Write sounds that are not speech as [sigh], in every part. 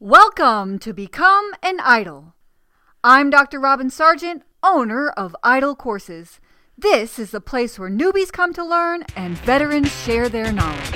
Welcome to Become an Idol. I'm Dr. Robin Sargent, owner of Idol Courses. This is the place where newbies come to learn and veterans share their knowledge.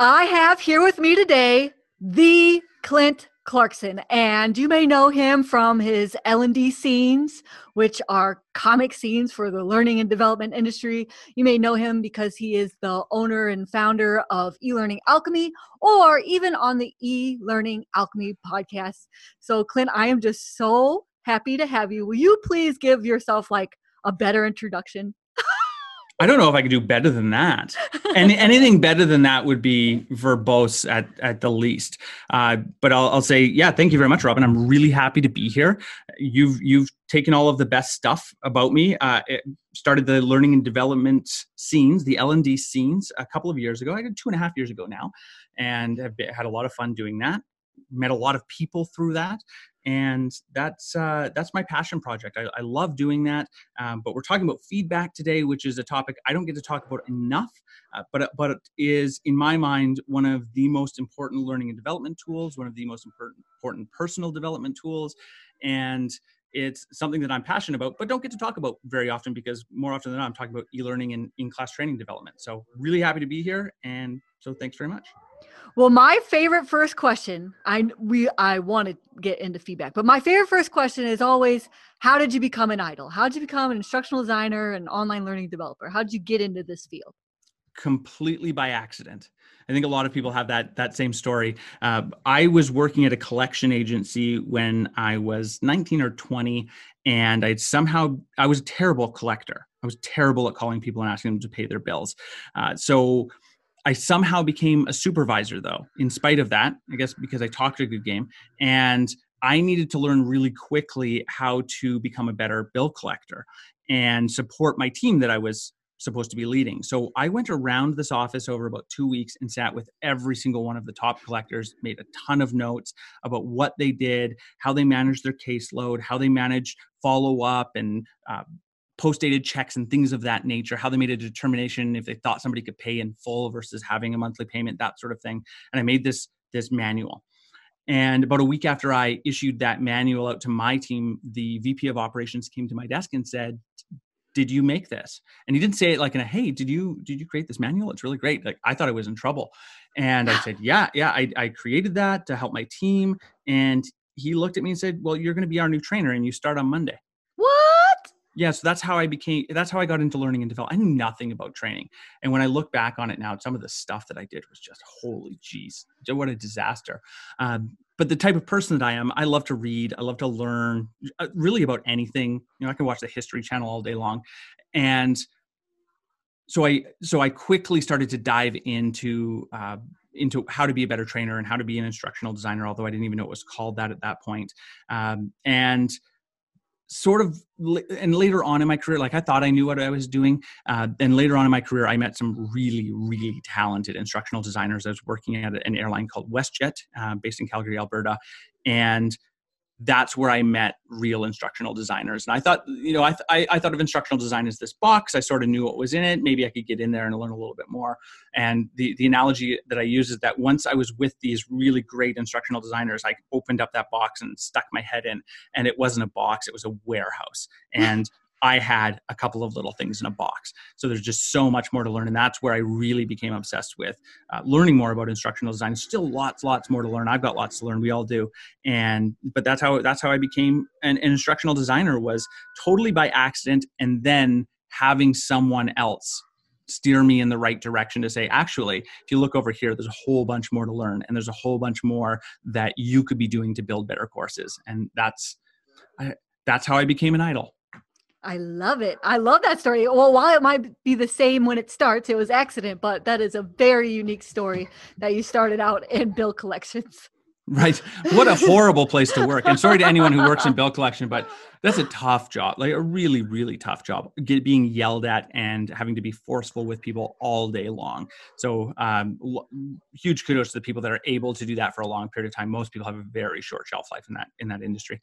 I have here with me today the Clint Clarkson, and you may know him from his L&D scenes, which are comic scenes for the learning and development industry. You may know him because he is the owner and founder of eLearning Alchemy, or even on the eLearning Alchemy podcast. So, Clint, I am just so happy to have you. Will you please give yourself like a better introduction? I don't know if I could do better than that. and [laughs] anything better than that would be verbose at, at the least. Uh, but I'll, I'll say, yeah, thank you very much, Robin. I'm really happy to be here. You've you've taken all of the best stuff about me. Uh, started the learning and development scenes, the L and D scenes, a couple of years ago. I did two and a half years ago now, and have been, had a lot of fun doing that. Met a lot of people through that, and that's uh, that's my passion project. I, I love doing that. Um, but we're talking about feedback today, which is a topic I don't get to talk about enough, uh, but but it is in my mind one of the most important learning and development tools, one of the most important important personal development tools, and it's something that I'm passionate about, but don't get to talk about very often because more often than not, I'm talking about e-learning and in-class training development. So really happy to be here, and so thanks very much. Well, my favorite first question, I we I want to get into feedback, but my favorite first question is always, how did you become an idol? How did you become an instructional designer and online learning developer? How did you get into this field? Completely by accident. I think a lot of people have that that same story. Uh, I was working at a collection agency when I was 19 or 20, and I'd somehow I was a terrible collector. I was terrible at calling people and asking them to pay their bills. Uh, so I somehow became a supervisor, though, in spite of that, I guess because I talked a good game. And I needed to learn really quickly how to become a better bill collector and support my team that I was supposed to be leading. So I went around this office over about two weeks and sat with every single one of the top collectors, made a ton of notes about what they did, how they managed their caseload, how they managed follow up and uh, post dated checks and things of that nature, how they made a determination if they thought somebody could pay in full versus having a monthly payment, that sort of thing. And I made this this manual. And about a week after I issued that manual out to my team, the VP of operations came to my desk and said, "Did you make this?" And he didn't say it like in a, "Hey, did you did you create this manual? It's really great." Like I thought I was in trouble, and I said, "Yeah, yeah, I, I created that to help my team." And he looked at me and said, "Well, you're going to be our new trainer, and you start on Monday." Yeah so that's how i became that's how i got into learning and development i knew nothing about training. And when i look back on it now some of the stuff that i did was just holy jeez what a disaster. Um, but the type of person that i am i love to read i love to learn uh, really about anything. You know i can watch the history channel all day long. And so i so i quickly started to dive into uh, into how to be a better trainer and how to be an instructional designer although i didn't even know it was called that at that point. Um, and sort of and later on in my career like i thought i knew what i was doing uh, and later on in my career i met some really really talented instructional designers. I was working at an airline called westjet uh, based in calgary alberta and that's where I met real instructional designers. And I thought, you know, I, th- I, I, thought of instructional design as this box. I sort of knew what was in it. Maybe I could get in there and learn a little bit more. And the, the analogy that I use is that once I was with these really great instructional designers, I opened up that box and stuck my head in, and it wasn't a box, it was a warehouse. And I had a couple of little things in a box. So there's just so much more to learn. And that's where I really became obsessed with uh, learning more about instructional design. Still lots, lots more to learn. I've got lots to learn. We all do. And, but that's how, that's how I became an, an instructional designer was totally by accident. And then having someone else steer me in the right direction to say actually if you look over here there's a whole bunch more to learn and there's a whole bunch more that you could be doing to build better courses and that's I, that's how i became an idol I love it. I love that story. Well, while it might be the same when it starts, it was accident, but that is a very unique story that you started out in bill collections. Right. What a horrible place to work. And sorry to anyone who works in bill collection, but that's a tough job, like a really, really tough job, Get, being yelled at and having to be forceful with people all day long. So, um, huge kudos to the people that are able to do that for a long period of time. Most people have a very short shelf life in that in that industry.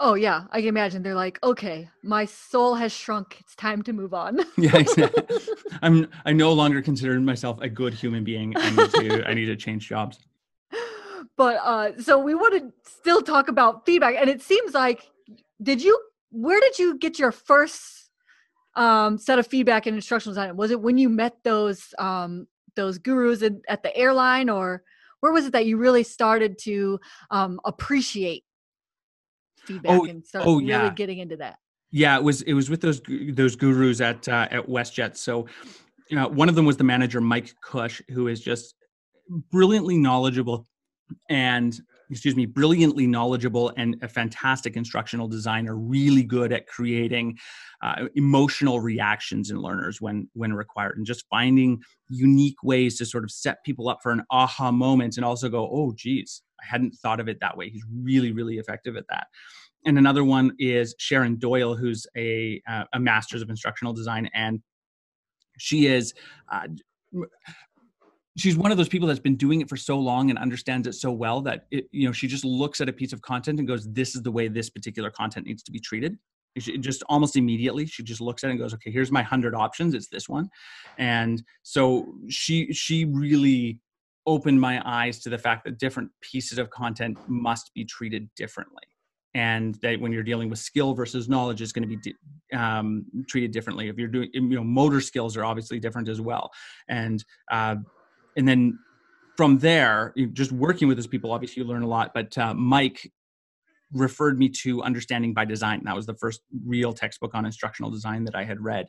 Oh yeah, I can imagine they're like, okay, my soul has shrunk. It's time to move on. [laughs] yeah, exactly. [laughs] [laughs] I'm I no longer consider myself a good human being. I need to I need to change jobs. But uh so we want to still talk about feedback and it seems like did you where did you get your first um set of feedback in instructional design? Was it when you met those um those gurus in, at the airline or where was it that you really started to um appreciate feedback Oh, and start oh, really yeah. getting into that. Yeah, it was it was with those those gurus at uh, at WestJet. So, uh, one of them was the manager Mike Cush, who is just brilliantly knowledgeable and excuse me, brilliantly knowledgeable and a fantastic instructional designer. Really good at creating uh, emotional reactions in learners when when required, and just finding unique ways to sort of set people up for an aha moment, and also go, oh, geez, I hadn't thought of it that way. He's really really effective at that and another one is Sharon Doyle, who's a uh, a master's of instructional design, and she is. Uh, she's one of those people that's been doing it for so long and understands it so well that it, you know she just looks at a piece of content and goes this is the way this particular content needs to be treated. She just almost immediately she just looks at it and goes okay here's my 100 options. It's this one. And so she she really opened my eyes to the fact that different pieces of content must be treated differently. And that when you're dealing with skill versus knowledge is going to be um, treated differently. If you're doing you know motor skills are obviously different as well. And uh, and then from there just working with those people obviously you learn a lot but uh, mike referred me to understanding by design. That was the first real textbook on instructional design that i had read.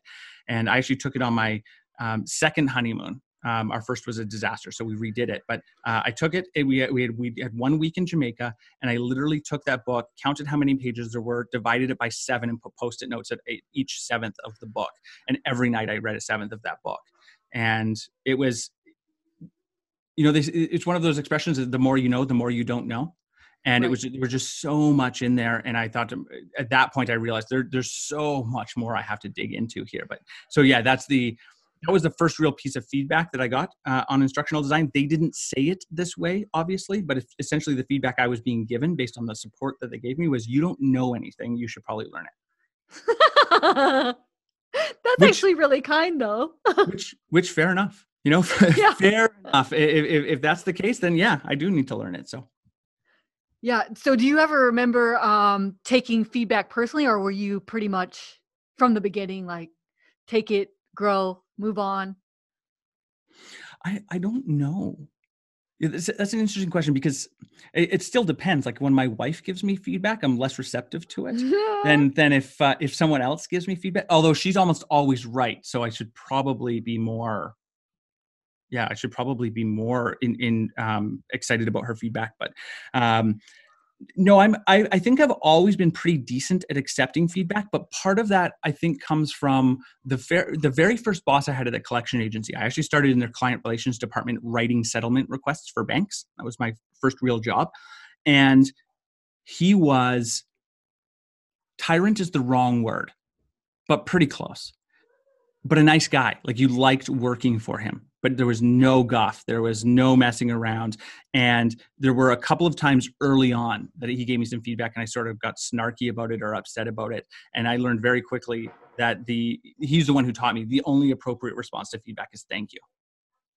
And i actually took it on my um, second honeymoon. Um, our first was a disaster so we redid it. But uh, i took it we we, had, we had one week in jamaica and i literally took that book counted how many pages there were divided it by seven and put post-it notes at each seventh of the book. And every night i read a seventh of that book. And it was you know, this it's one of those expressions that the more you know, the more you don't know. And it was there was just so much in there, and I thought to, at that point I realized there there's so much more I have to dig into here. But so yeah, that's the that was the first real piece of feedback that I got uh, on instructional design. They didn't say it this way, obviously, but essentially the feedback I was being given based on the support that they gave me was, "You don't know anything. You should probably learn it." [laughs] That's Which- actually really kind though. [laughs] Which which fair enough. You know, [laughs] [laughs] Yeah. fair enough. If, if if that's the case, then yeah, I do need to learn it. So. yeah. So do you ever remember um taking feedback personally or were you pretty much from the beginning like take it, grow, move on? I, I don't know. That's, that's an interesting question because it, it still depends. Like when my wife gives me feedback, I'm less receptive to it [laughs] than than if uh, if someone else gives me feedback. Although she's almost always right, so I should probably be more. Yeah, I should probably be more in in um, excited about her feedback. But um, no, I'm. I, I think I've always been pretty decent at accepting feedback, but part of that I think comes from the fair, the very first boss I had at a collection agency. I actually started in their client relations department writing settlement requests for banks. That was my first real job, and he was tyrant is the wrong word, but pretty close. But a nice guy. Like you liked working for him, but there was no guff. There was no messing around. And there were a couple of times early on that he gave me some feedback and I sort of got snarky about it or upset about it. And I learned very quickly that the he's the one who taught me the only appropriate response to feedback is thank you.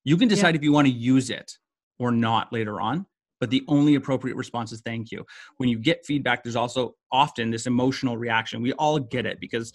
You can decide if you want to use it or not later on, but the only appropriate response is thank you. When you get feedback, there's also often this emotional reaction. We all get it because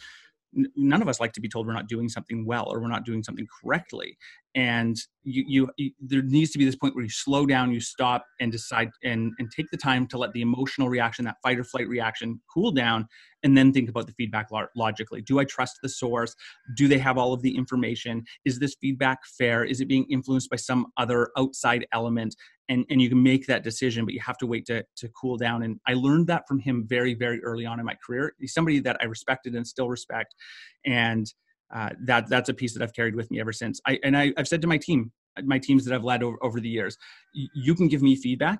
none of us like to be told we're not doing something well or we're not doing something correctly and you, you, you there needs to be this point where you slow down you stop and decide and and take the time to let the emotional reaction that fight or flight reaction cool down and then think about the feedback lo- logically. Do i trust the source? Do they have all of the information? Is this feedback fair? Is it being influenced by some other outside element? And and you can make that decision but you have to wait to to cool down. And i learned that from him very very early on in my career. He's somebody that i respected and still respect. And uh, that that's a piece that i've carried with me ever since. I and I, i've said to my team my teams that i've led over, over the years you can give me feedback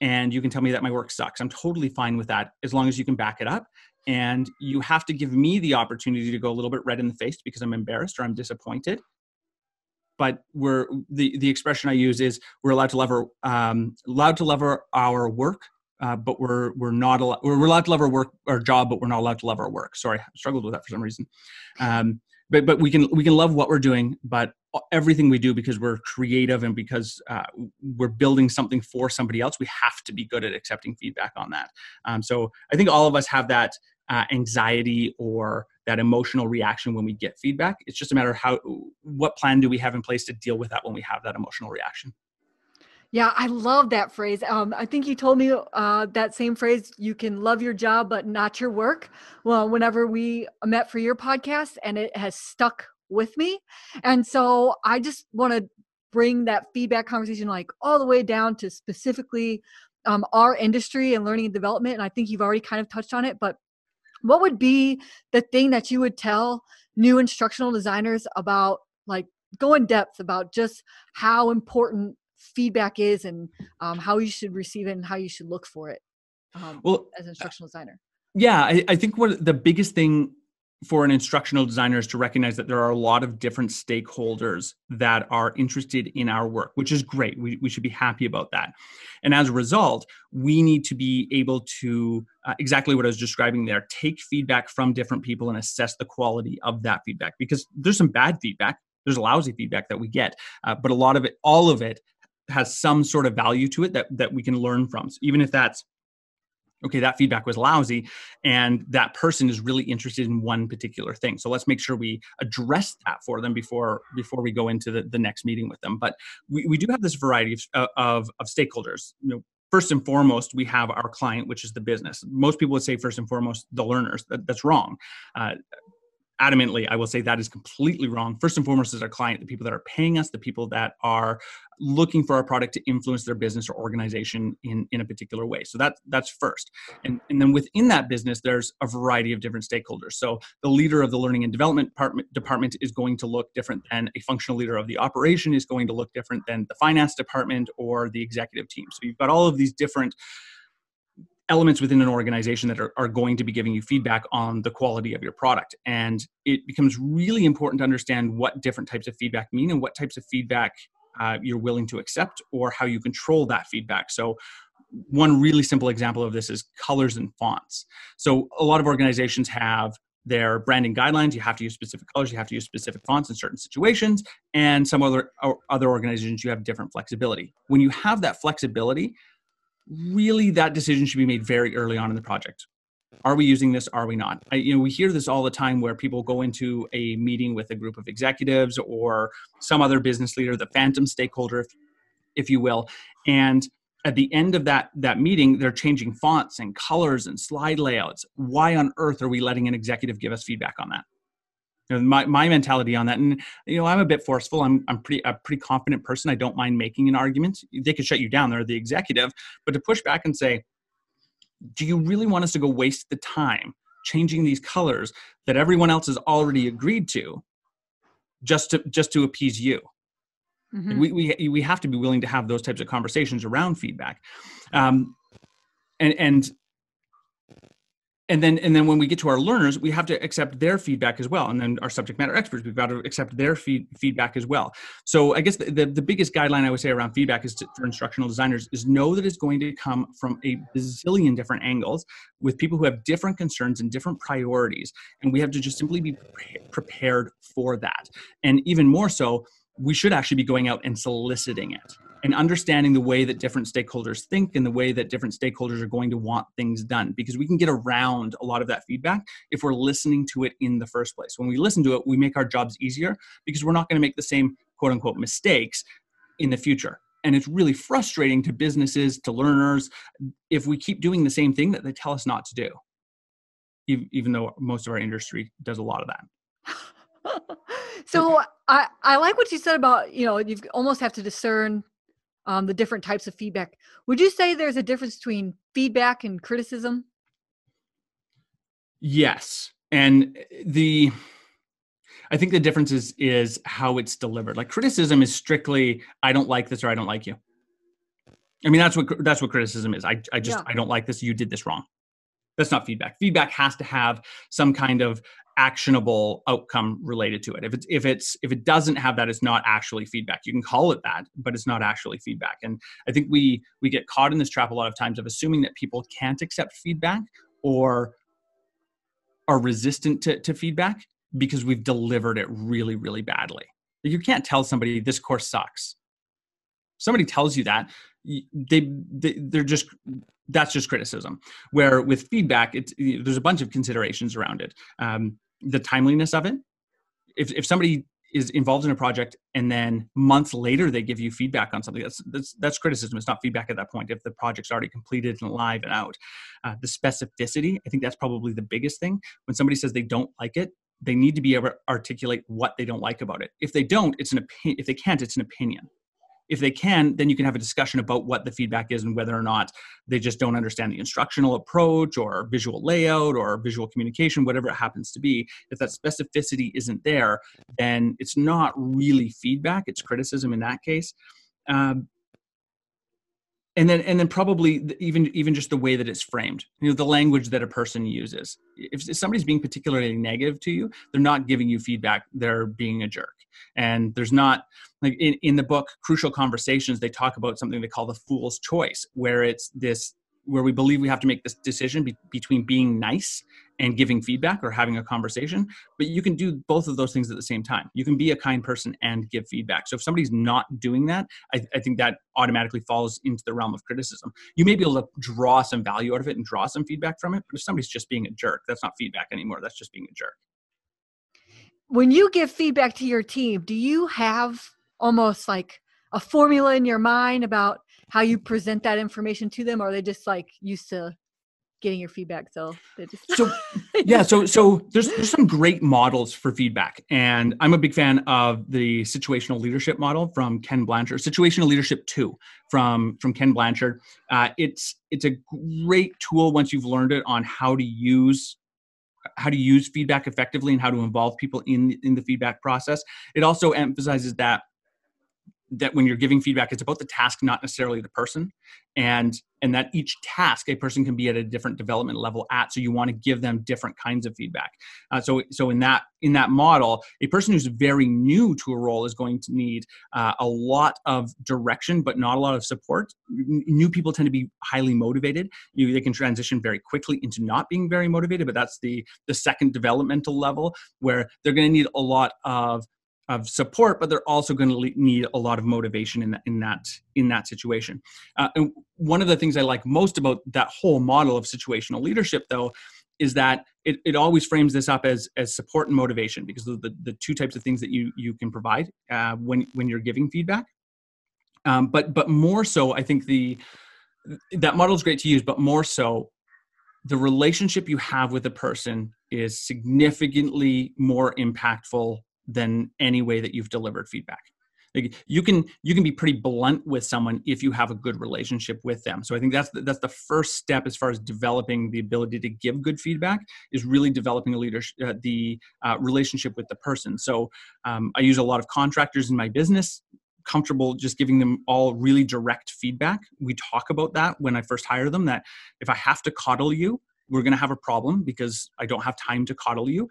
and you can tell me that my work sucks. I'm totally fine with that as long as you can back it up. And you have to give me the opportunity to go a little bit red in the face because i'm embarrassed or i'm disappointed. But we're the the expression I use is we're allowed to lever um, allowed to lever our work uh, but we're we're not allowed we're allowed to love our work our job but we're not allowed to love our work. Sorry i struggled with that for some reason. Um, but but we can we can love what we're doing but everything we do because we're creative and because uh, we're building something for somebody else we have to be good at accepting feedback on that. Um, so i think all of us have that uh, anxiety or that emotional reaction when we get feedback. It's just a matter of how what plan do we have in place to deal with that when we have that emotional reaction yeah, I love that phrase. Um, I think you told me uh, that same phrase. You can love your job, but not your work. Well, whenever we met for your podcast, and it has stuck with me. And so I just want to bring that feedback conversation like all the way down to specifically um, our industry and learning and development. And I think you've already kind of touched on it, but what would be the thing that you would tell new instructional designers about like go in depth about just how important feedback is and um, how you should receive it and how you should look for it um, well as an instructional designer yeah I, I think what the biggest thing for an instructional designer is to recognize that there are a lot of different stakeholders that are interested in our work, which is great. We, we should be happy about that. And as a result, we need to be able to, uh, exactly what I was describing there, take feedback from different people and assess the quality of that feedback because there's some bad feedback. There's lousy feedback that we get, uh, but a lot of it, all of it, has some sort of value to it that that we can learn from. So even if that's okay, that feedback was lousy, and that person is really interested in one particular thing. So let's make sure we address that for them before before we go into the, the next meeting with them. But we, we do have this variety of, uh, of, of stakeholders. You know, first and foremost, we have our client, which is the business. Most people would say first and foremost the learners. That, that's wrong. Uh, adamantly, I will say that is completely wrong. First and foremost is our client, the people that are paying us, the people that are looking for our product to influence their business or organization in, in a particular way. So that, that's first. And, and then within that business, there's a variety of different stakeholders. So the leader of the learning and development department, department is going to look different than a functional leader of the operation is going to look different than the finance department or the executive team. So you've got all of these different elements within an organization that are, are going to be giving you feedback on the quality of your product. And it becomes really important to understand what different types of feedback mean and what types of feedback uh, you're willing to accept or how you control that feedback. So, one really simple example of this is colors and fonts. So, a lot of organizations have their branding guidelines. You have to use specific colors. You have to use specific fonts in certain situations. And some other other organizations, you have different flexibility. When you have that flexibility, really that decision should be made very early on in the project. Are we using this? Are we not? I, you know we hear this all the time where people go into a meeting with a group of executives or some other business leader the phantom stakeholder if, if you will and at the end of that that meeting they're changing fonts and colors and slide layouts. Why on earth are we letting an executive give us feedback on that you know, my, my mentality on that and you know i'm a bit forceful. I'm, I'm pretty a pretty confident person. I don't mind making an argument. They could shut you down. They're the executive. But to push back and say do you really want us to go waste the time changing these colors that everyone else has already agreed to just to just to appease you? Mm-hmm. we, we we have to be willing to have those types of conversations around feedback. Um, and and and then and then when we get to our learners we have to accept their feedback as well. And then our subject matter experts we've got to accept their feed, feedback as well. So i guess the, the, the, biggest guideline i would say around feedback is to, for instructional designers is know that it's going to come from a bazillion different angles with people who have different concerns and different priorities. And we have to just simply be prepared for that. And even more so we should actually be going out and soliciting it and understanding the way that different stakeholders think and the way that different stakeholders are going to want things done because we can get around a lot of that feedback if we're listening to it in the first place. When we listen to it we make our jobs easier because we're not going to make the same quote unquote mistakes in the future. And it's really frustrating to businesses to learners if we keep doing the same thing that they tell us not to do even though most of our industry does a lot of that. [laughs] So I, I like what you said about you know you almost have to discern um, the different types of feedback. Would you say there's a difference between feedback and criticism? Yes, and eh, the I think the difference is is how it's delivered. Like criticism is strictly I don't like this or I don't like you. I mean that's what that's what criticism is. I I just yeah. I don't like this. You did this wrong. That's not feedback. Feedback has to have some kind of actionable outcome related to it. If it's if it's if it doesn't have that it's not actually feedback. You can call it that but it's not actually feedback. And i think we we get caught in this trap a lot of times of assuming that people can't accept feedback or are resistant to, to feedback because we've delivered it really really badly. You can't tell somebody this course sucks. Somebody tells you that they, they they're just that's just criticism. Where with feedback it's there's a bunch of considerations around it. Um, the timeliness of it. If if somebody is involved in a project and then months later they give you feedback on something that's that's, that's criticism. It's not feedback at that point. If the project's already completed and live and out uh, the specificity i think that's probably the biggest thing. When somebody says they don't like it they need to be able to articulate what they don't like about it. If they don't it's an opinion if they can't it's an opinion if they can, then you can have a discussion about what the feedback is and whether or not they just don't understand the instructional approach or visual layout or visual communication, whatever it happens to be. If that specificity isn't there, then it's not really feedback, it's criticism in that case. Um, and then and then probably even even just the way that it's framed you know the language that a person uses. If, if somebody's being particularly negative to you they're not giving you feedback. They're being a jerk. And there's not like in, in the book crucial conversations they talk about something they call the fool's choice where it's this where we believe we have to make this decision be- between being nice and giving feedback or having a conversation but you can do both of those things at the same time. You can be a kind person and give feedback. So if somebody's not doing that I, I, think that automatically falls into the realm of criticism. You may be able to draw some value out of it and draw some feedback from it but if somebody's just being a jerk that's not feedback anymore. That's just being a jerk. When you give feedback to your team do you have almost like a formula in your mind about how you present that information to them or are they just like used to getting your feedback so just so yeah so so there's there's some great models for feedback and i'm a big fan of the situational leadership model from ken blanchard situational leadership 2 from from ken blanchard. Uh, it's it's a great tool once you've learned it on how to use how to use feedback effectively and how to involve people in in the feedback process. It also emphasizes that that when you're giving feedback it's about the task not necessarily the person. And and that each task a person can be at a different development level at so you want to give them different kinds of feedback. Uh, so so in that in that model a person who's very new to a role is going to need uh, a lot of direction but not a lot of support. N- new people tend to be highly motivated. You, they can transition very quickly into not being very motivated but that's the the second developmental level where they're going to need a lot of of support, but they're also going to need a lot of motivation in that in that in that situation. Uh, and one of the things I like most about that whole model of situational leadership, though, is that it, it always frames this up as as support and motivation because the the, two types of things that you you can provide uh, when when you're giving feedback. Um, but but more so, I think the that model is great to use, but more so the relationship you have with a person is significantly more impactful than any way that you've delivered feedback. Like you can you can be pretty blunt with someone if you have a good relationship with them. So i think that's the, that's the first step as far as developing the ability to give good feedback is really developing a leadership uh, the uh, relationship with the person. So um, i use a lot of contractors in my business comfortable just giving them all really direct feedback. We talk about that when i first hire them that if i have to coddle you we're going to have a problem because I don't have time to coddle you.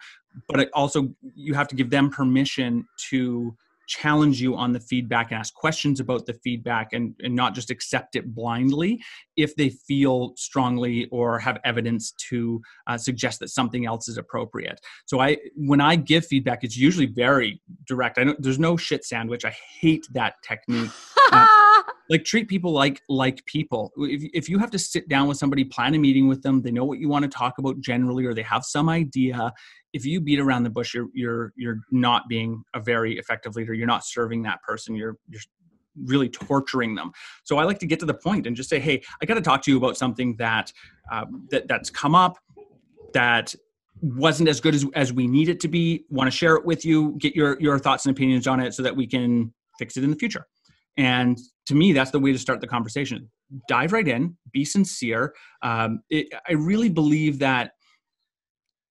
But also, you have to give them permission to challenge you on the feedback and ask questions about the feedback and, and not just accept it blindly if they feel strongly or have evidence to uh, suggest that something else is appropriate. So i when i give feedback it's usually very direct. I don't there's no shit sandwich. I hate that technique. [laughs] Uh, like treat people like like people. If, if you have to sit down with somebody plan a meeting with them they know what you want to talk about generally or they have some idea if you beat around the bush you're you're you're not being a very effective leader. You're not serving that person. You're you're really torturing them. So i like to get to the point and just say hey i got to talk to you about something that uh, that that's come up that wasn't as good as, as we need it to be. Want to share it with you. Get your your thoughts and opinions on it so that we can fix it in the future. And to me, that's the way to start the conversation. Dive right in, be sincere. Um, it, I really believe that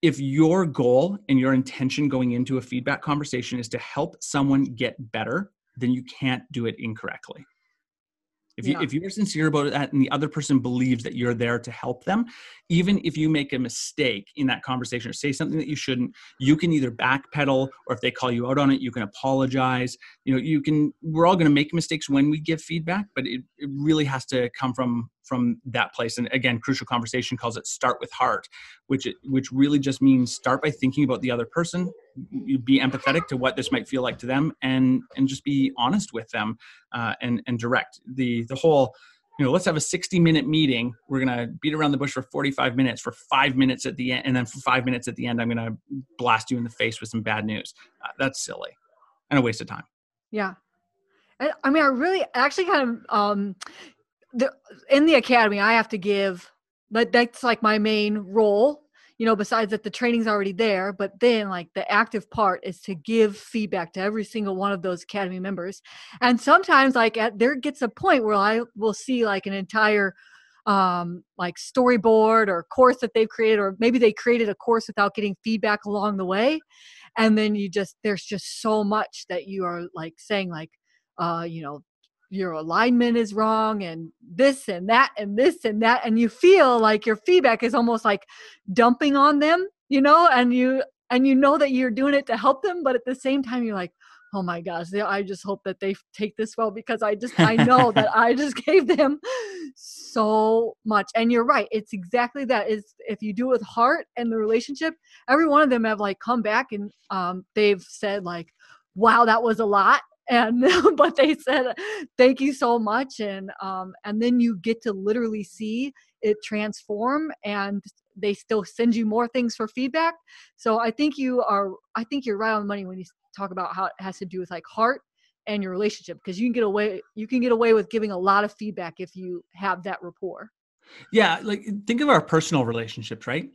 if your goal and your intention going into a feedback conversation is to help someone get better, then you can't do it incorrectly. If you Yeah. if you're sincere about that and the other person believes that you're there to help them, even if you make a mistake in that conversation or say something that you shouldn't, you can either backpedal or if they call you out on it, you can apologize. You know, you can we're all going to make mistakes when we give feedback, but it, it really has to come from from that place. And again, crucial conversation calls it start with heart, which which really just means start by thinking about the other person, be empathetic to what this might feel like to them and and just be honest with them uh, and and direct. The the whole you know let's have a 60 minute meeting. We're going to beat around the bush for 45 minutes. For five minutes at the end and then for five minutes at the end i'm going to blast you in the face with some bad news. Uh, that's silly and a waste of time. Yeah. I mean, I really actually kind of um the in the academy I have to give but that's like my main role, you know, besides that the training's already there, but then like the active part is to give feedback to every single one of those academy members. And sometimes like at there gets a point where I will see like an entire um like storyboard or course that they've created or maybe they created a course without getting feedback along the way and then you just there's just so much that you are like saying like uh you know your alignment is wrong and this and that and this and that and you feel like your feedback is almost like dumping on them you know and you and you know that you're doing it to help them but at the same time you're like oh my gosh i just hope that they take this well because i just i know [laughs] that i just [laughs] gave them so much. And you're right it's exactly that is if you do it with heart and the relationship every one of them have like come back and um they've said like wow that was a lot and [laughs] but they said thank you so much. And um and then you get to literally see it transform and they still send you more things for feedback. So i think you are i think you're right on the money when you talk about how it has to do with like heart and your relationship because you can get away you can get away with giving a lot of feedback if you have that rapport. Yeah like think of our personal relationships right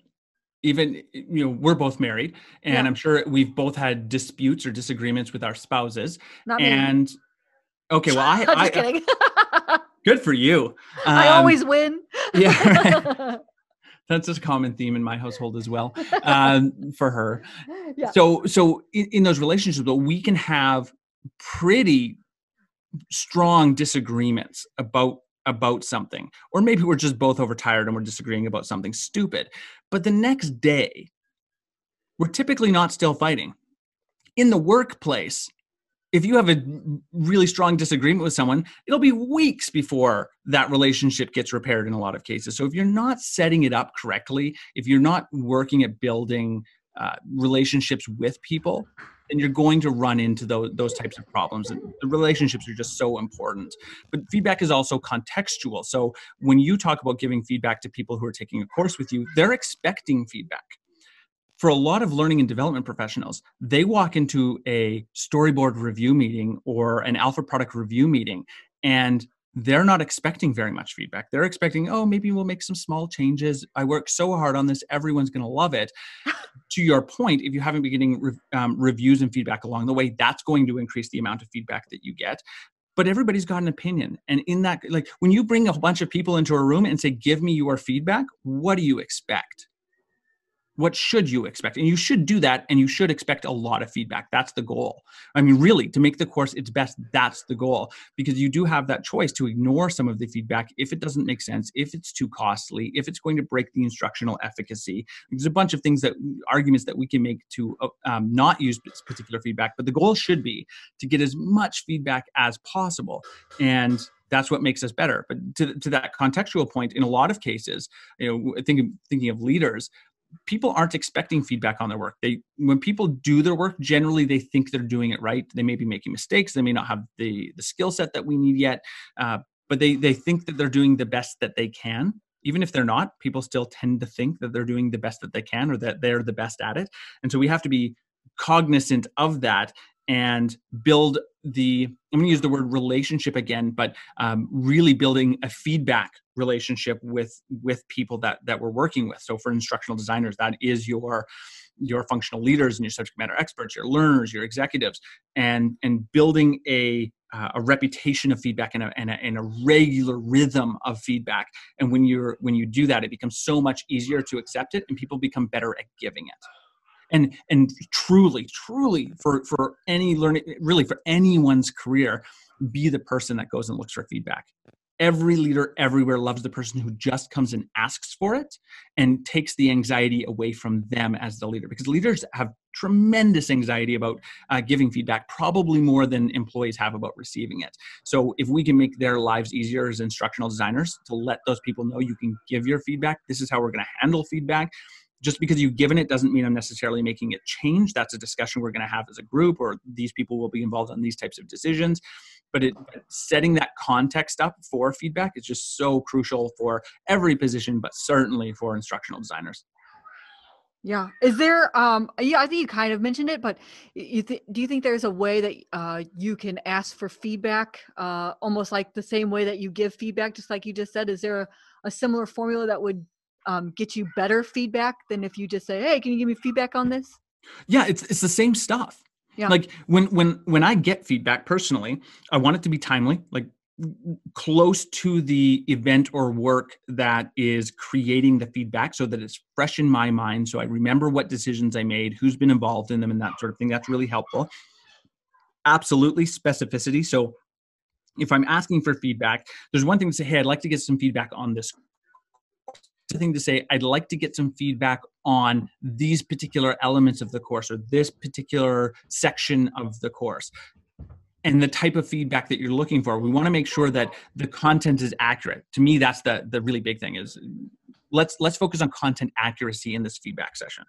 even you know we're both married and Yeah. i'm sure we've both had disputes or disagreements with our spouses not me. and okay well i, [laughs] I'm I just kidding. [laughs] good for you I Um, always win. [laughs] yeah, that's a common theme in my household as well um, for her yeah. so so in, in those relationships though we can have pretty strong disagreements about about something or maybe we're just both overtired and we're disagreeing about something stupid but the next day we're typically not still fighting. In the workplace if you have a really strong disagreement with someone it'll be weeks before that relationship gets repaired in a lot of cases. So if you're not setting it up correctly if you're not working at building uh, relationships with people then you're going to run into those, those types of problems and the relationships are just so important. But feedback is also contextual. So when you talk about giving feedback to people who are taking a course with you they're expecting feedback. For a lot of learning and development professionals, they walk into a storyboard review meeting or an alpha product review meeting and they're not expecting very much feedback. They're expecting, oh, maybe we'll make some small changes. I worked so hard on this, everyone's going to love it. [laughs] to your point, if you haven't been getting re- um, reviews and feedback along the way, that's going to increase the amount of feedback that you get. But everybody's got an opinion. And in that, like when you bring a bunch of people into a room and say, give me your feedback, what do you expect? What should you expect? And you should do that and you should expect a lot of feedback. That's the goal. I mean really to make the course its best that's the goal because you do have that choice to ignore some of the feedback if it doesn't make sense if it's too costly if it's going to break the instructional efficacy. There's a bunch of things that arguments that we can make to uh, um, not use particular feedback but the goal should be to get as much feedback as possible and that's what makes us better. But to, to that contextual point in a lot of cases you know thinking thinking of leaders people aren't expecting feedback on their work. They when people do their work, generally they think they're doing it right. They may be making mistakes. They may not have the the skill set that we need yet, uh, but they they think that they're doing the best that they can. Even if they're not, people still tend to think that they're doing the best that they can or that they're the best at it. And so we have to be cognizant of that and build the i'm going to use the word relationship again but um, really building a feedback relationship with with people that that we're working with. So for instructional designers that is your your functional leaders and your subject matter experts your learners your executives and and building a uh, a reputation of feedback and a, and, a, and a regular rhythm of feedback. And when you're when you do that it becomes so much easier to accept it and people become better at giving it and and truly truly for for any learning really for anyone's career be the person that goes and looks for feedback. Every leader everywhere loves the person who just comes and asks for it and takes the anxiety away from them as the leader because leaders have tremendous anxiety about uh, giving feedback probably more than employees have about receiving it. So if we can make their lives easier as instructional designers to let those people know you can give your feedback this is how we're going to handle feedback just because you've given it doesn't mean I'm necessarily making it change. That's a discussion we're going to have as a group, or these people will be involved on these types of decisions. But it, setting that context up for feedback is just so crucial for every position, but certainly for instructional designers. Yeah. Is there? Um. Yeah, I think you kind of mentioned it, but you th- do you think there's a way that uh, you can ask for feedback, uh, almost like the same way that you give feedback, just like you just said? Is there a, a similar formula that would um, get you better feedback than if you just say, "Hey, can you give me feedback on this?" Yeah, it's it's the same stuff. Yeah. Like when when when I get feedback personally, I want it to be timely, like close to the event or work that is creating the feedback so that it's fresh in my mind so I remember what decisions I made, who's been involved in them and that sort of thing. That's really helpful. Absolutely specificity. So if I'm asking for feedback, there's one thing to say, hey, I'd like to get some feedback on this thing to say. I'd like to get some feedback on these particular elements of the course or this particular section of the course and the type of feedback that you're looking for. We want to make sure that the content is accurate. To me that's the the really big thing is let's let's focus on content accuracy in this feedback session.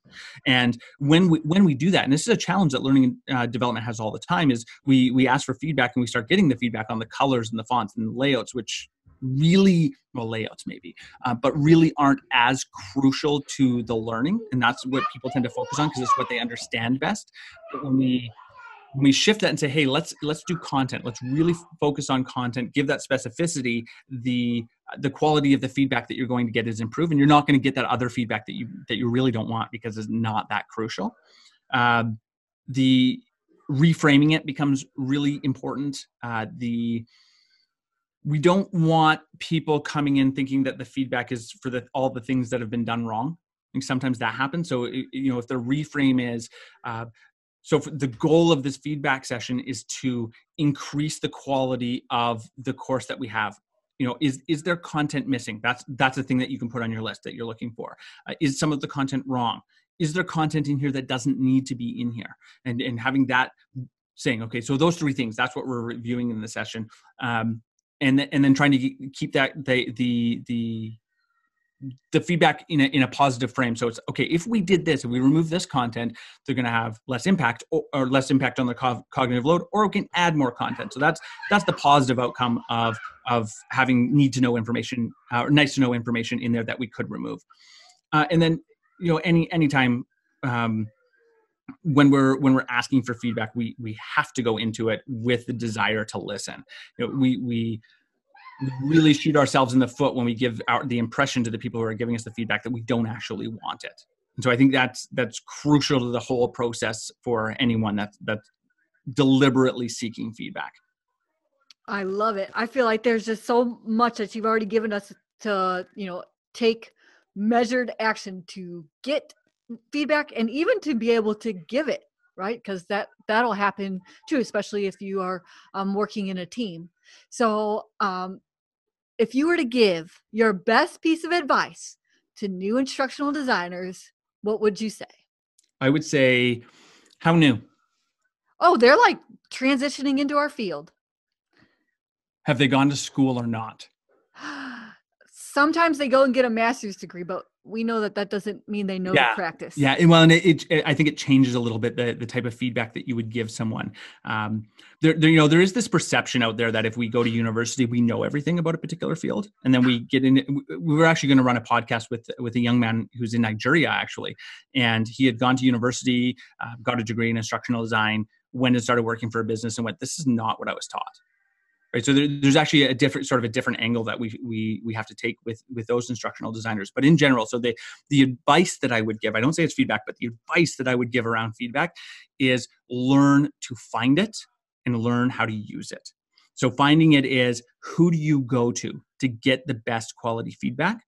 And when we when we do that and this is a challenge that learning uh, development has all the time is we we ask for feedback and we start getting the feedback on the colors and the fonts and the layouts which really well layouts maybe uh, but really aren't as crucial to the learning and that's what people tend to focus on because it's what they understand best. But when we when we shift that and say hey let's let's do content. Let's really focus on content. Give that specificity. The the quality of the feedback that you're going to get is improved and you're not going to get that other feedback that you that you really don't want because it's not that crucial um, the reframing it becomes really important uh, the we don't want people coming in thinking that the feedback is for the, all the things that have been done wrong. And sometimes that happens. So, you know, if the reframe is, uh, so the goal of this feedback session is to increase the quality of the course that we have. You know, is is there content missing? That's that's a thing that you can put on your list that you're looking for. Uh, is some of the content wrong? Is there content in here that doesn't need to be in here? And and having that saying, okay, so those three things, that's what we're reviewing in the session. Um, and and then trying to keep that the the the the feedback in a, in a positive frame. So it's okay if we did this, if we remove this content, they're going to have less impact or, or less impact on the co- cognitive load, or we can add more content. So that's that's the positive outcome of of having need to know information uh, or nice to know information in there that we could remove. Uh, and then you know any anytime um, when we're when we're asking for feedback we we have to go into it with the desire to listen. You know, we we really shoot ourselves in the foot when we give our the impression to the people who are giving us the feedback that we don't actually want it. And so i think that's that's crucial to the whole process for anyone that's that's deliberately seeking feedback. I love it. I feel like there's just so much that you've already given us to you know take measured action to get feedback and even to be able to give it right? Because that that'll happen too especially if you are um, working in a team. So um, if you were to give your best piece of advice to new instructional designers what would you say? I would say how new? Oh they're like transitioning into our field. Have they gone to school or not? [gasps] Sometimes they go and get a master's degree but we know that that doesn't mean they know yeah. the practice. Yeah, and well, and it, it, I think it changes a little bit the the type of feedback that you would give someone. Um, there, there, you know, there is this perception out there that if we go to university, we know everything about a particular field, and then we get in. We were actually going to run a podcast with with a young man who's in Nigeria actually, and he had gone to university, uh, got a degree in instructional design, went and started working for a business, and went, "This is not what I was taught." Right? So there, there's actually a different sort of a different angle that we we we have to take with with those instructional designers. But in general so the the advice that i would give i don't say it's feedback but the advice that i would give around feedback is learn to find it and learn how to use it. So finding it is who do you go to to get the best quality feedback?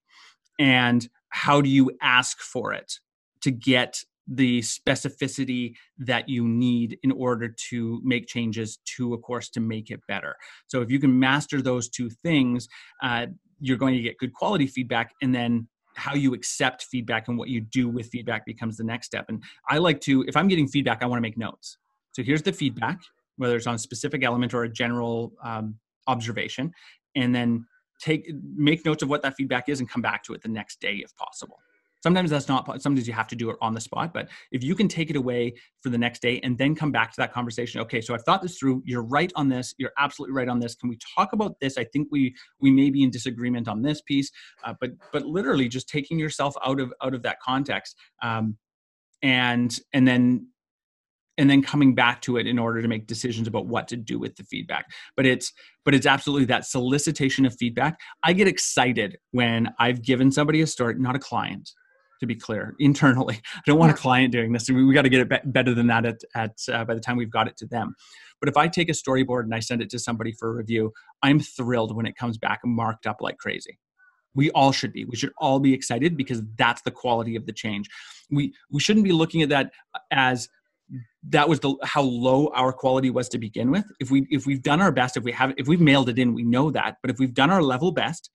And how do you ask for it to get the specificity that you need in order to make changes to a course to make it better. So if you can master those two things, uh, you're going to get good quality feedback, and then how you accept feedback and what you do with feedback becomes the next step. And I like to, if I'm getting feedback, I want to make notes. So here's the feedback, whether it's on a specific element or a general um, observation, and then take make notes of what that feedback is and come back to it the next day if possible sometimes that's not sometimes you have to do it on the spot but if you can take it away for the next day and then come back to that conversation okay so i've thought this through. You're right on this. You're absolutely right on this. Can we talk about this? I think we we may be in disagreement on this piece uh, but but literally just taking yourself out of out of that context um, and and then and then coming back to it in order to make decisions about what to do with the feedback. But it's but it's absolutely that solicitation of feedback. I get excited when i've given somebody a story not a client to be clear internally. [laughs] I don't want a client doing this. We, we got to get it be- better than that at, at uh, by the time we've got it to them. But if i take a storyboard and i send it to somebody for review i'm thrilled when it comes back marked up like crazy. We all should be. We should all be excited because that's the quality of the change. We we shouldn't be looking at that as that was the how low our quality was to begin with. If we if we've done our best if we have if we've mailed it in we know that. But if we've done our level best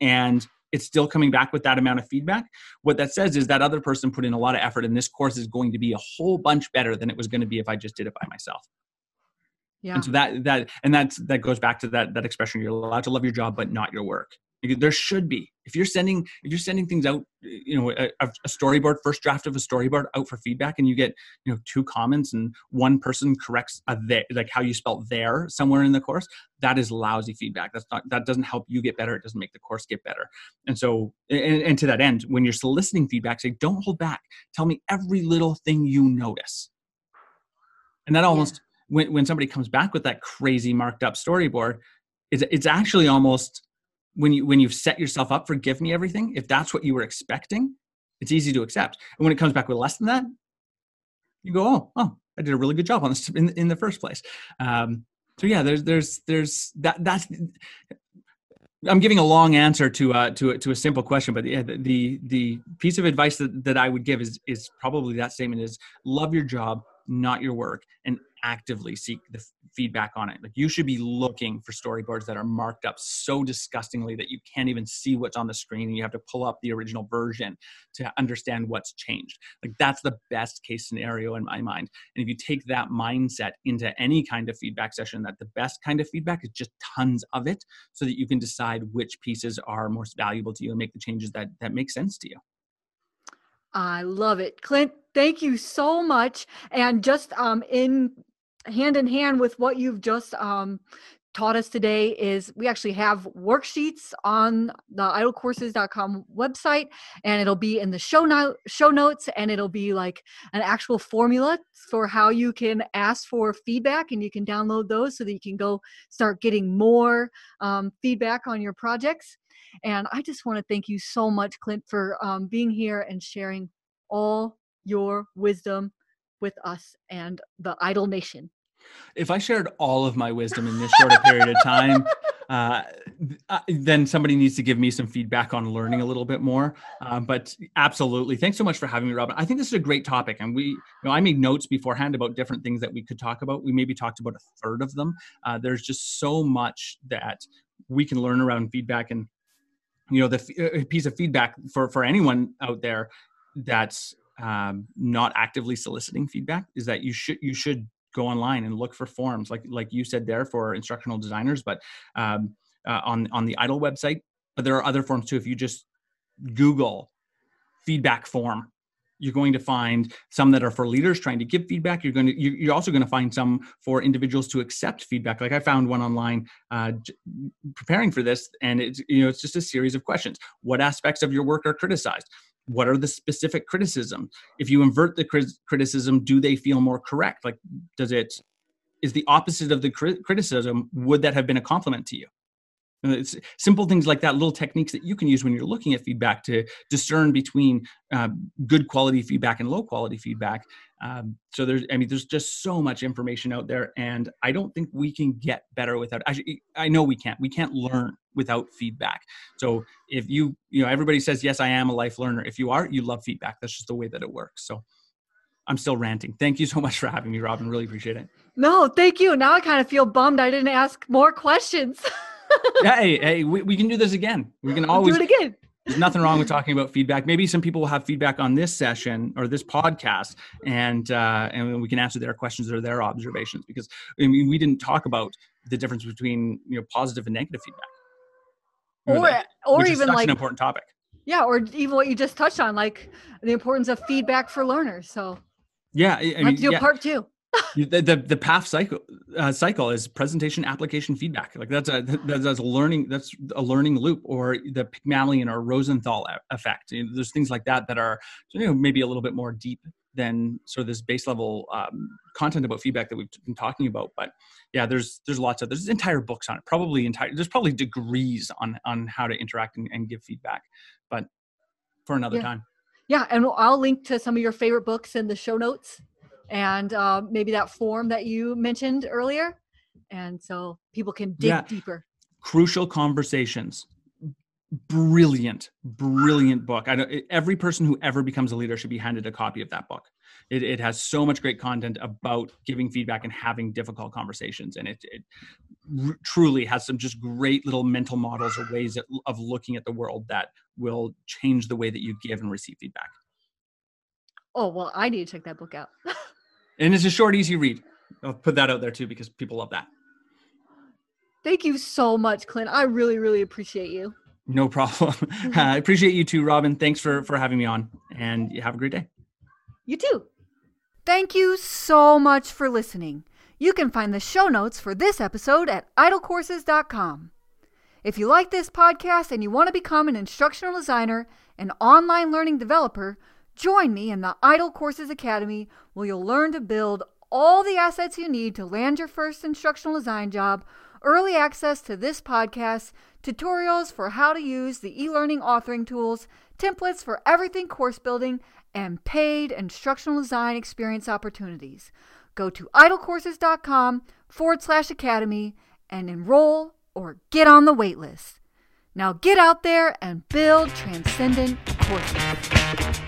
and it's still coming back with that amount of feedback. What that says is that other person put in a lot of effort and this course is going to be a whole bunch better than it was going to be if i just did it by myself. Yeah. and so that that and that's that goes back to that that expression you're allowed to love your job but not your work there should be. If you're sending if you're sending things out you know a, a, storyboard first draft of a storyboard out for feedback and you get you know two comments and one person corrects a they, like how you spelt there somewhere in the course that is lousy feedback. That's not that doesn't help you get better. It doesn't make the course get better. And so and, and to that end when you're soliciting feedback say don't hold back. Tell me every little thing you notice. And that almost yeah. when, when somebody comes back with that crazy marked up storyboard it's, it's actually almost when you when you've set yourself up for give me everything if that's what you were expecting it's easy to accept. And when it comes back with less than that you go oh oh i did a really good job on this in, in the first place. Um, so yeah there's there's there's that that's I'm giving a long answer to uh, to to a simple question, but the, the the piece of advice that, that I would give is is probably that statement: is love your job, not your work, and actively seek the feedback on it. Like you should be looking for storyboards that are marked up so disgustingly that you can't even see what's on the screen and you have to pull up the original version to understand what's changed. Like that's the best case scenario in my mind. And if you take that mindset into any kind of feedback session, that the best kind of feedback is just tons of it so that you can decide which pieces are most valuable to you and make the changes that that make sense to you. I love it. Clint, thank you so much. And just um, in hand in hand with what you've just um, taught us today is we actually have worksheets on the idolcourses.com website and it'll be in the show note show notes and it'll be like an actual formula for how you can ask for feedback and you can download those so that you can go start getting more um, feedback on your projects. And i just want to thank you so much clint for um, being here and sharing all your wisdom with us and the IDOL Nation. If I shared all of my wisdom in this short period of time, [laughs] uh, uh, then somebody needs to give me some feedback on learning a little bit more. Uh, but absolutely, thanks so much for having me, Robin. I think this is a great topic, and we, you know, I made notes beforehand about different things that we could talk about. We maybe talked about a third of them. Uh, there's just so much that we can learn around feedback, and you know, the uh, piece of feedback for for anyone out there that's um, not actively soliciting feedback is that you should you should go online and look for forums like like you said there for instructional designers but um, uh, on on the IDOL website. But there are other forms too. If you just google feedback form you're going to find some that are for leaders trying to give feedback. You're going to you're also going to find some for individuals to accept feedback. Like i found one online uh, preparing for this and it's you know it's just a series of questions. What aspects of your work are criticized what are the specific criticism if you invert the criticism do they feel more correct like does it is the opposite of the criticism would that have been a compliment to you it's simple things like that, little techniques that you can use when you're looking at feedback to discern between uh, good quality feedback and low quality feedback. Um, so there's, I mean, there's just so much information out there, and I don't think we can get better without. Actually, I know we can't. We can't learn without feedback. So if you, you know, everybody says yes, I am a life learner. If you are, you love feedback. That's just the way that it works. So I'm still ranting. Thank you so much for having me, Robin. Really appreciate it. No, thank you. Now I kind of feel bummed I didn't ask more questions. yeah, [laughs] hey, hey, we, we can do this again. We can always do it again. There's nothing wrong with talking about feedback. Maybe some people will have feedback on this session or this podcast, and uh, and we can answer their questions or their observations. Because I mean, we didn't talk about the difference between you know positive and negative feedback, or that, or even like an important topic. Yeah, or even what you just touched on, like the importance of feedback for learners. So yeah, I mean, let's do yeah. part two [laughs] the, the, the PAF cycle uh, cycle is presentation application feedback like that's a that's a learning that's a learning loop or the Pygmalion or Rosenthal effect you know, there's things like that that are you know maybe a little bit more deep than sort of this base level um, content about feedback that we've been talking about but yeah there's there's lots of there's entire books on it probably entire there's probably degrees on on how to interact and, and give feedback but for another yeah. time yeah and i'll link to some of your favorite books in the show notes and uh, maybe that form that you mentioned earlier. And so people can dig yeah. deeper. Crucial conversations. Brilliant, brilliant book. I know every person who ever becomes a leader should be handed a copy of that book. It, it has so much great content about giving feedback and having difficult conversations, and it, it r- truly has some just great little mental models or ways of, of looking at the world that will change the way that you give and receive feedback. Oh well, I need to check that book out. [laughs] and it's a short, easy read. I'll put that out there too because people love that. Thank you so much, Clint. I really, really appreciate you. No problem. [laughs] Mm-hmm. I appreciate you too, Robin. Thanks for for having me on, and you have a great day. You too. Thank you so much for listening. You can find the show notes for this episode at idolcourses.com. If you like this podcast and you want to become an instructional designer and online learning developer, Join me in the IDOL Courses Academy where you'll learn to build all the assets you need to land your first instructional design job, early access to this podcast, tutorials for how to use the e learning authoring tools, templates for everything course building, and paid instructional design experience opportunities. Go to idolcourses.com forward slash academy and enroll or get on the waitlist. Now get out there and build transcendent courses.